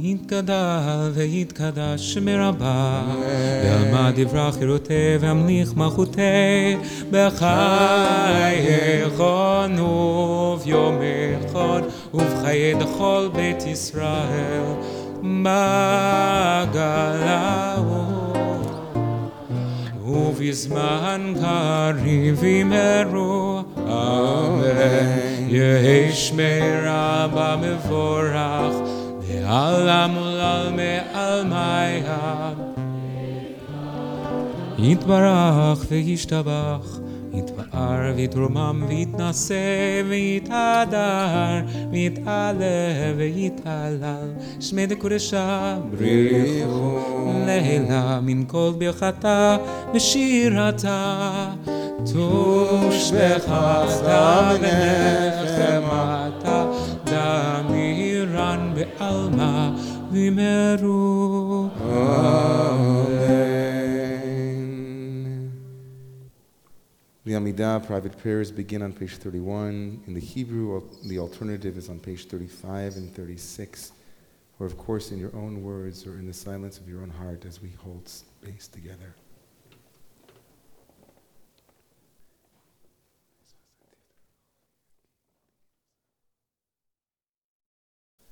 יתגדל ויתקדש מרבה, ועלמא דברה חירותי והמליך מלכותי, בחייכון וביומכון, ובחיי דכל בית ישראל, בגלאו. ובזמן קריב ימרו, אמן. יהי שמרה במבורך, לעלם ולעלמי עלמיה. יתברך וישתבח, יתפאר ויתרומם ויתנשא ויתהדר, ויתעלה ויתהלל, שמי דקודשה בריחו לילה מן כל ברכתה ושירתה. תושבחתה ונחמתה, alma vimeru. The Amidah private prayers begin on page 31. In the Hebrew, the alternative is on page 35 and 36, or of course in your own words or in the silence of your own heart as we hold space together.